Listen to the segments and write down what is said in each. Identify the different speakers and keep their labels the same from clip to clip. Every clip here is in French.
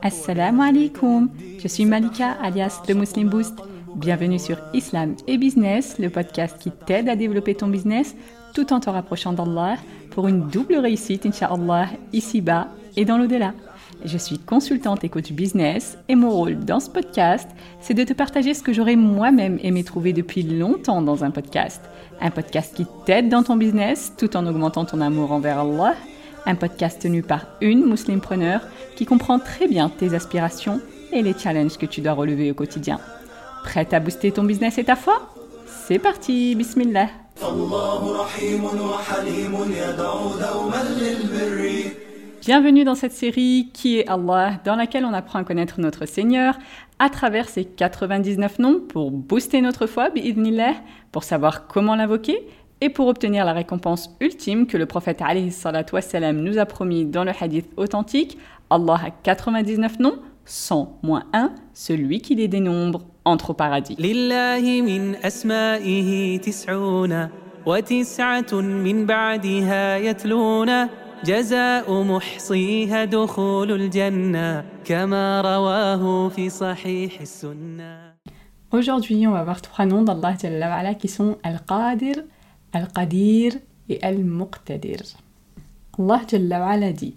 Speaker 1: Assalamu alaikum, je suis Malika alias The Muslim Boost. Bienvenue sur Islam et Business, le podcast qui t'aide à développer ton business tout en te rapprochant d'Allah pour une double réussite, Inch'Allah, ici-bas et dans l'au-delà. Je suis consultante et coach business et mon rôle dans ce podcast, c'est de te partager ce que j'aurais moi-même aimé trouver depuis longtemps dans un podcast. Un podcast qui t'aide dans ton business tout en augmentant ton amour envers Allah. Un podcast tenu par une musulmane qui comprend très bien tes aspirations et les challenges que tu dois relever au quotidien. Prête à booster ton business et ta foi? C'est parti, bismillah. Bienvenue dans cette série qui est Allah, dans laquelle on apprend à connaître notre Seigneur à travers ses 99 noms pour booster notre foi, bi'idnillah, pour savoir comment l'invoquer et pour obtenir la récompense ultime que le prophète wassalam, nous a promis dans le hadith authentique. Allah a 99 noms, 100 moins 1, celui qui les dénombre entre au paradis. Aujourd'hui, on va voir trois noms d'Allah qui sont Al-Qadir, Al-Qadir et Al-Muqtadir. Allah dit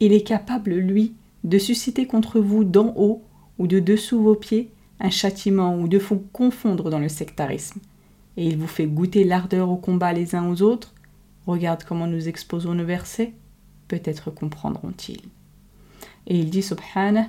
Speaker 1: Il est capable, lui, de susciter contre vous d'en haut ou de dessous vos pieds un châtiment ou de vous confondre dans le sectarisme. Et il vous fait goûter l'ardeur au combat les uns aux autres. Regarde comment nous exposons nos versets. Peut-être comprendront-ils. Et il dit subhanah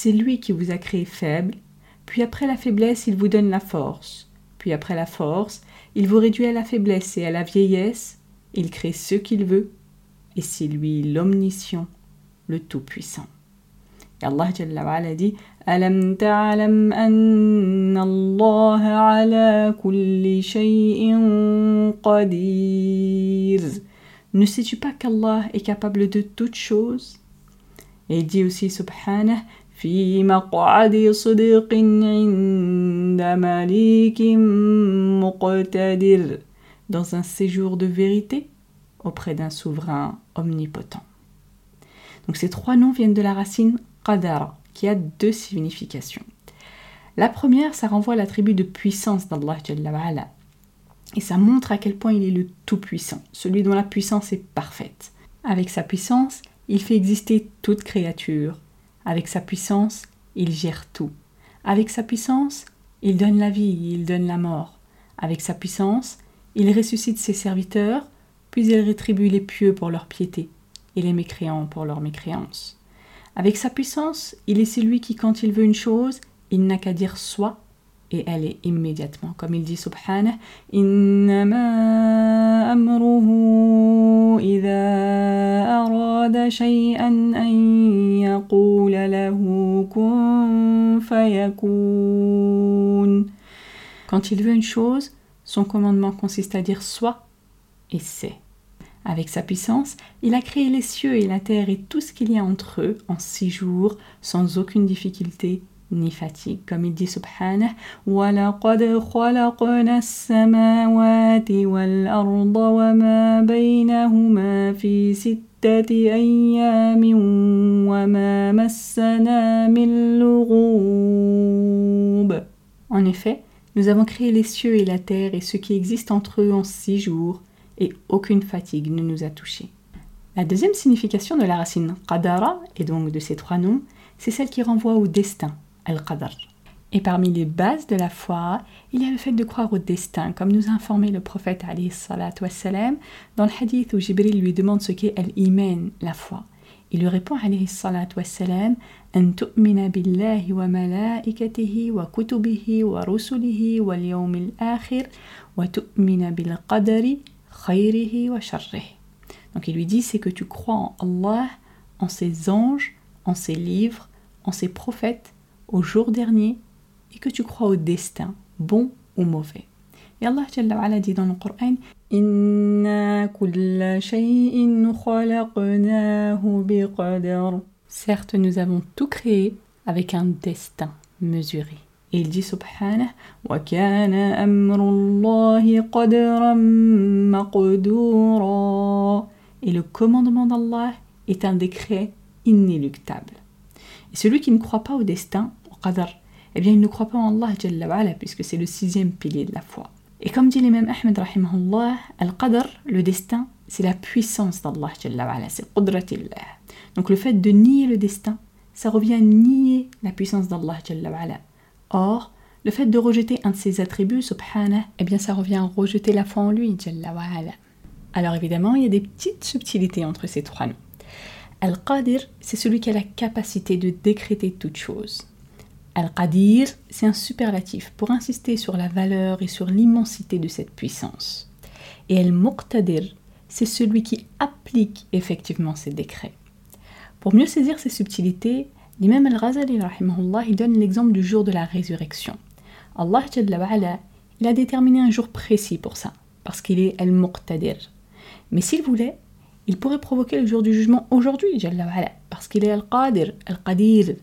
Speaker 1: C'est lui qui vous a créé faible, puis après la faiblesse, il vous donne la force, puis après la force, il vous réduit à la faiblesse et à la vieillesse, il crée ce qu'il veut, et c'est lui l'omniscient, le Tout-Puissant. Et Allah Jalla wa dit Alam ta'alam anna Allah ala kulli shay'in qadir. Ne sais-tu pas qu'Allah est capable de toutes choses? Et il dit aussi Subhanah dans un séjour de vérité auprès d'un souverain omnipotent. Donc ces trois noms viennent de la racine qadara, qui a deux significations. La première, ça renvoie à l'attribut de puissance d'Allah et ça montre à quel point il est le Tout-Puissant, celui dont la puissance est parfaite. Avec sa puissance, il fait exister toute créature, avec sa puissance, il gère tout. Avec sa puissance, il donne la vie, il donne la mort. Avec sa puissance, il ressuscite ses serviteurs, puis il rétribue les pieux pour leur piété et les mécréants pour leur mécréance. Avec sa puissance, il est celui qui, quand il veut une chose, il n'a qu'à dire soit et elle est immédiatement. Comme il dit subhanah, Quand il veut une chose, son commandement consiste à dire soit et c'est. Avec sa puissance, il a créé les cieux et la terre et tout ce qu'il y a entre eux en six jours, sans aucune difficulté ni fatigue. Comme il dit subhanah, وَلَقَدْ خَلَقْنَا السَّمَاوَاتِ وَالْأَرْضَ وَمَا بَيْنَهُمَا فِي سِتَّةِ أَيَّامٍ وَمَا مَسَّنَا مِن لُغُوبٍ En effet, nous avons créé les cieux et la terre et ce qui existe entre eux en six jours, et aucune fatigue ne nous a touchés. La deuxième signification de la racine qadara, et donc de ces trois noms, c'est celle qui renvoie au destin, al-qadar. Et parmi les bases de la foi, il y a le fait de croire au destin, comme nous a informé le prophète wassalam, dans le hadith où Jibril lui demande ce qu'est al-iman, la foi. Il lui répond alayhi salat wassalam أن تؤمن بالله وملائكته وكتبه ورسله واليوم الآخر وتؤمن بالقدر خيره وشره. Donc il lui dit c'est que tu crois en Allah, en ses anges, en ses livres, en ses prophètes, au jour dernier et que tu crois au destin, bon ou mauvais. Et Allah Jalla dit dans le Coran Certes, nous avons tout créé avec un destin mesuré. Et il dit subhanah Et le commandement d'Allah est un décret inéluctable. Et celui qui ne croit pas au destin, qadar, eh bien il ne croit pas en Allah Jalla puisque c'est le sixième pilier de la foi. Et comme dit l'imam Ahmed rahimahullah, al-qadr, le destin, c'est la puissance d'Allah c'est qudratillah. Donc le fait de nier le destin, ça revient à nier la puissance d'Allah Or, le fait de rejeter un de ses attributs, subhanah, eh bien ça revient à rejeter la foi en lui, Alors évidemment, il y a des petites subtilités entre ces trois noms. Al-Qadir, c'est celui qui a la capacité de décréter toute chose. Al-Qadir, c'est un superlatif pour insister sur la valeur et sur l'immensité de cette puissance. Et Al-Muqtadir, c'est celui qui applique effectivement ces décrets. Pour mieux saisir ces subtilités, l'imam Al-Ghazali donne l'exemple du jour de la résurrection. Allah il a déterminé un jour précis pour ça, parce qu'il est Al-Muqtadir. Mais s'il voulait, il pourrait provoquer le jour du jugement aujourd'hui, parce qu'il est Al-Qadir, Al-Qadir,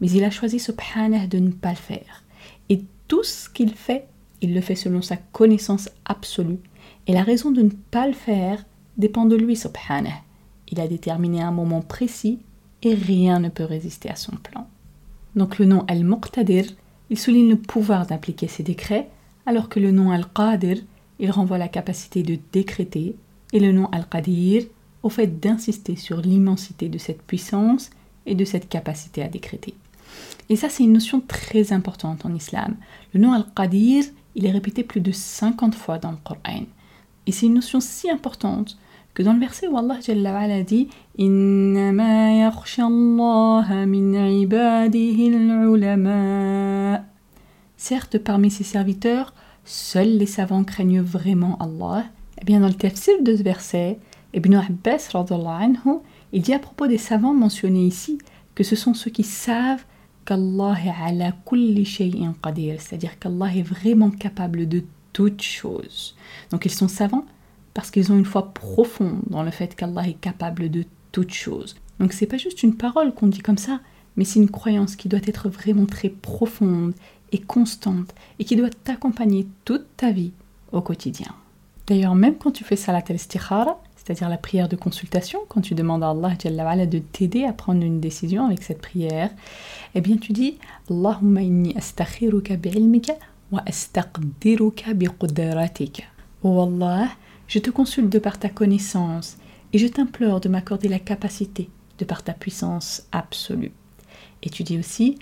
Speaker 1: mais il a choisi subhanah de ne pas le faire. Et tout ce qu'il fait, il le fait selon sa connaissance absolue. Et la raison de ne pas le faire dépend de lui subhanah. Il a déterminé un moment précis et rien ne peut résister à son plan. Donc le nom Al-Muqtadir, il souligne le pouvoir d'appliquer ses décrets, alors que le nom Al-Qadir, il renvoie la capacité de décréter, et le nom Al-Qadir au fait d'insister sur l'immensité de cette puissance et de cette capacité à décréter. Et ça, c'est une notion très importante en islam. Le nom Al-Qadir, il est répété plus de 50 fois dans le Coran. Et c'est une notion si importante que dans le verset où Allah Jalla dit Certes, parmi ses serviteurs, seuls les savants craignent vraiment Allah. Eh bien, dans le tafsir de ce verset, Ibn Abbas, il dit à propos des savants mentionnés ici que ce sont ceux qui savent qu'Allah c'est-à-dire qu'Allah est vraiment capable de toutes choses. Donc ils sont savants parce qu'ils ont une foi profonde dans le fait qu'Allah est capable de toutes choses. Donc c'est pas juste une parole qu'on dit comme ça, mais c'est une croyance qui doit être vraiment très profonde et constante et qui doit t'accompagner toute ta vie au quotidien. D'ailleurs, même quand tu fais salat al-istikhara, c'est-à-dire la prière de consultation, quand tu demandes à Allah de t'aider à prendre une décision avec cette prière, eh bien tu dis Allahumma inni astakhiruka bi'ilmika wa astaqdiruka biqudratika. Oh Allah, je te consulte de par ta connaissance et je t'implore de m'accorder la capacité de par ta puissance absolue. Et tu dis aussi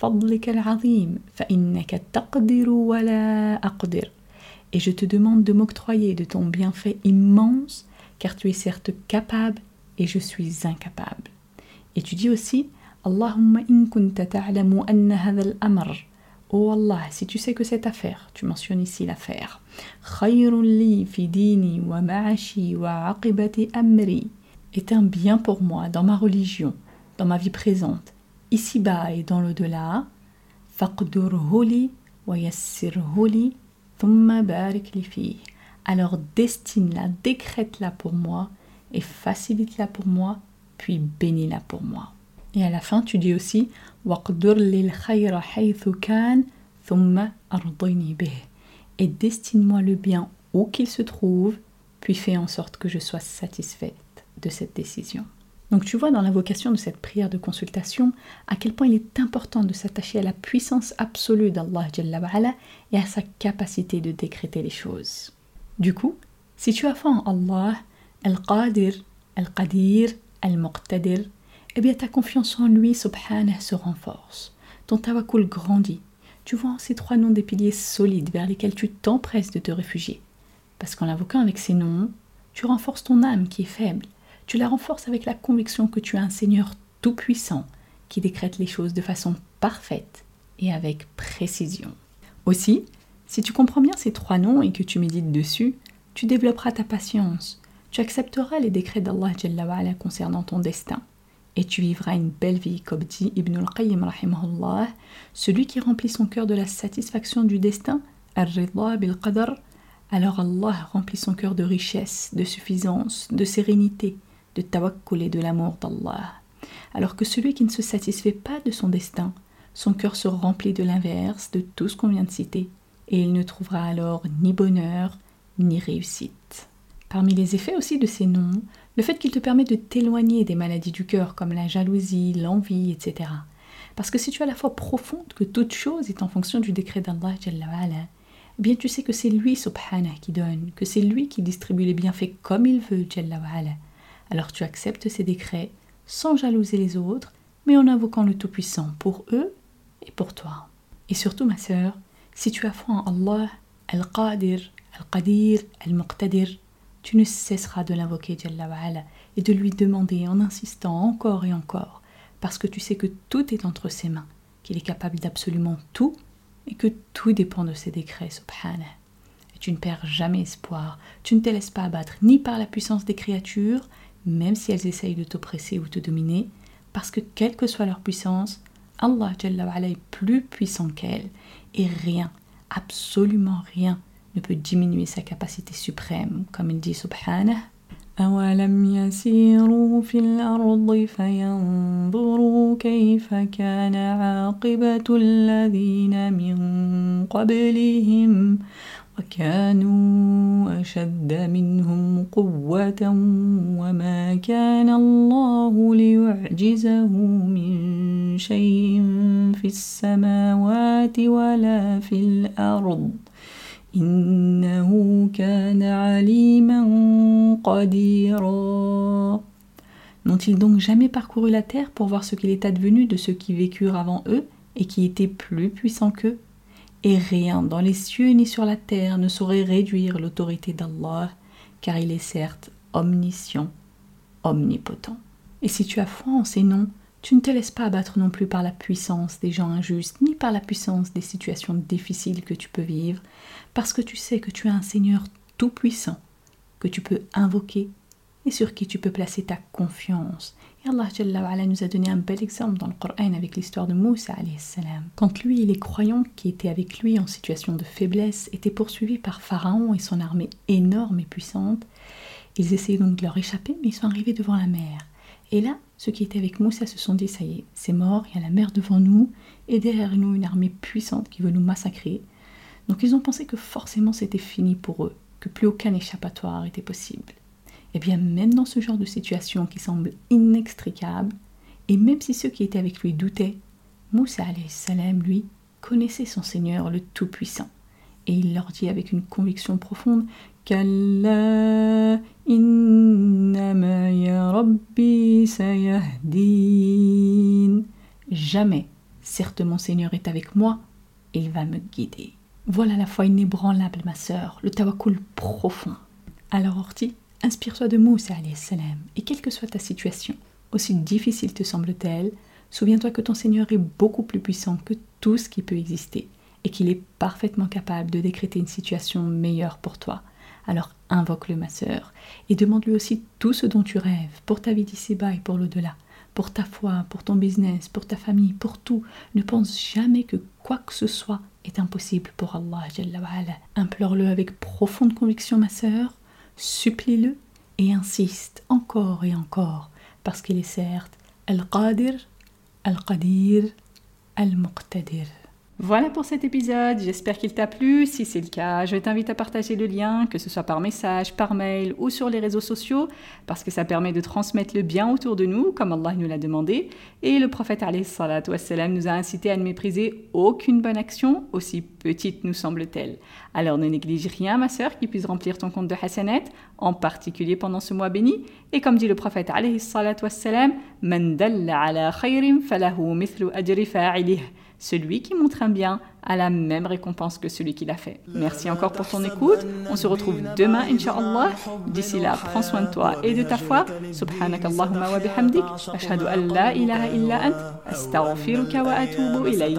Speaker 1: fadlika al-azim fa innaka taqdiru wa la aqdir et je te demande de m'octroyer de ton bienfait immense, car tu es certes capable et je suis incapable. Et tu dis aussi, Allahumma in kunta ta'lamu anna hadha al-amr. Oh Allah, si tu sais que cette affaire, tu mentionnes ici l'affaire, li fi dini wa ma'ashi wa aqibati amri, est un bien pour moi dans ma religion, dans ma vie présente, ici-bas et dans l'au-delà, faqdurhu li wa yassirhu li alors destine-la, décrète-la pour moi et facilite-la pour moi, puis bénis-la pour moi. Et à la fin, tu dis aussi et destine-moi le bien où qu'il se trouve, puis fais en sorte que je sois satisfaite de cette décision. Donc tu vois dans l'invocation de cette prière de consultation à quel point il est important de s'attacher à la puissance absolue d'Allah et à sa capacité de décréter les choses. Du coup, si tu as foi en Allah, Al-Qadir, Al-Qadir, Al-Muqtadir, eh bien ta confiance en lui, subhanah, se renforce. Ton tawakkul grandit. Tu vois en ces trois noms des piliers solides vers lesquels tu t'empresses de te réfugier. Parce qu'en l'invoquant avec ces noms, tu renforces ton âme qui est faible. Tu la renforces avec la conviction que tu as un Seigneur tout-puissant qui décrète les choses de façon parfaite et avec précision. Aussi, si tu comprends bien ces trois noms et que tu médites dessus, tu développeras ta patience, tu accepteras les décrets d'Allah concernant ton destin et tu vivras une belle vie, comme dit Ibn al-Qayyim celui qui remplit son cœur de la satisfaction du destin, alors Allah remplit son cœur de richesse, de suffisance, de sérénité, de tawakkul et de l'amour d'Allah. Alors que celui qui ne se satisfait pas de son destin, son cœur se remplit de l'inverse de tout ce qu'on vient de citer, et il ne trouvera alors ni bonheur, ni réussite. Parmi les effets aussi de ces noms, le fait qu'il te permet de t'éloigner des maladies du cœur comme la jalousie, l'envie, etc. Parce que si tu as la foi profonde que toute chose est en fonction du décret d'Allah, eh bien tu sais que c'est lui, subhanah, qui donne, que c'est lui qui distribue les bienfaits comme il veut, Alors tu acceptes ces décrets sans jalouser les autres, mais en invoquant le Tout-Puissant pour eux et pour toi. Et surtout, ma sœur, si tu as foi en Allah, Al-Qadir, Al-Qadir, Al-Muqtadir, tu ne cesseras de l'invoquer et de lui demander en insistant encore et encore, parce que tu sais que tout est entre ses mains, qu'il est capable d'absolument tout et que tout dépend de ses décrets, subhanah. Et tu ne perds jamais espoir, tu ne te laisses pas abattre ni par la puissance des créatures, même si elles essayent de t'oppresser ou te dominer, parce que quelle que soit leur puissance, Allah est plus puissant qu'elles, et rien, absolument rien, ne peut diminuer sa capacité suprême, comme il dit subhanah. أولم يسيروا في الأرض فينظروا كيف كان عاقبة الذين من قبلهم وكانوا أشد منهم قوة وما كان الله ليعجزه من شيء في السماوات ولا في الأرض N'ont-ils donc jamais parcouru la terre pour voir ce qu'il est advenu de ceux qui vécurent avant eux et qui étaient plus puissants qu'eux Et rien dans les cieux ni sur la terre ne saurait réduire l'autorité d'Allah, car il est certes omniscient, omnipotent. Et si tu as foi en ces noms, tu ne te laisses pas abattre non plus par la puissance des gens injustes, ni par la puissance des situations difficiles que tu peux vivre, parce que tu sais que tu as un Seigneur tout-puissant, que tu peux invoquer sur qui tu peux placer ta confiance. Et Allah nous a donné un bel exemple dans le Coran avec l'histoire de Moussa salam. Quand lui et les croyants qui étaient avec lui en situation de faiblesse étaient poursuivis par Pharaon et son armée énorme et puissante, ils essayaient donc de leur échapper, mais ils sont arrivés devant la mer. Et là, ceux qui étaient avec Moussa se sont dit, ça y est, c'est mort, il y a la mer devant nous, et derrière nous une armée puissante qui veut nous massacrer. Donc ils ont pensé que forcément c'était fini pour eux, que plus aucun échappatoire était possible. Eh bien même dans ce genre de situation qui semble inextricable, et même si ceux qui étaient avec lui doutaient, Moussa salam, lui, connaissait son Seigneur le Tout-Puissant. Et il leur dit avec une conviction profonde Jamais, certes mon Seigneur est avec moi, il va me guider. Voilà la foi inébranlable, ma sœur, le tawakkul profond. Alors Orti, inspire-toi de Moussa salam, et quelle que soit ta situation, aussi difficile te semble-t-elle, souviens-toi que ton Seigneur est beaucoup plus puissant que tout ce qui peut exister, et qu'il est parfaitement capable de décréter une situation meilleure pour toi. Alors invoque-le, ma sœur, et demande-lui aussi tout ce dont tu rêves, pour ta vie d'ici-bas et pour l'au-delà, pour ta foi, pour ton business, pour ta famille, pour tout. Ne pense jamais que quoi que ce soit est impossible pour Allah. Implore-le avec profonde conviction, ma sœur, supplie-le et insiste encore et encore, parce qu'il est certes Al-Qadir, Al-Qadir, Al-Muqtadir. Voilà pour cet épisode, j'espère qu'il t'a plu. Si c'est le cas, je t'invite à partager le lien, que ce soit par message, par mail ou sur les réseaux sociaux, parce que ça permet de transmettre le bien autour de nous, comme Allah nous l'a demandé. Et le prophète wassalam, nous a incité à ne mépriser aucune bonne action, aussi petite nous semble-t-elle. Alors ne néglige rien, ma sœur, qui puisse remplir ton compte de Hassanet, en particulier pendant ce mois béni. Et comme dit le prophète wassalam, Man dalla ala khayrim falahu mithlu ajri fa'ilih celui qui montre un bien a la même récompense que celui qui l'a fait. Merci encore pour ton écoute. On se retrouve demain, Inch'Allah. D'ici là, prends soin de toi et de ta foi. Bihamdik. Ashhadu an la ilaha illa ant. Astaghfiruka wa atubu ilayk.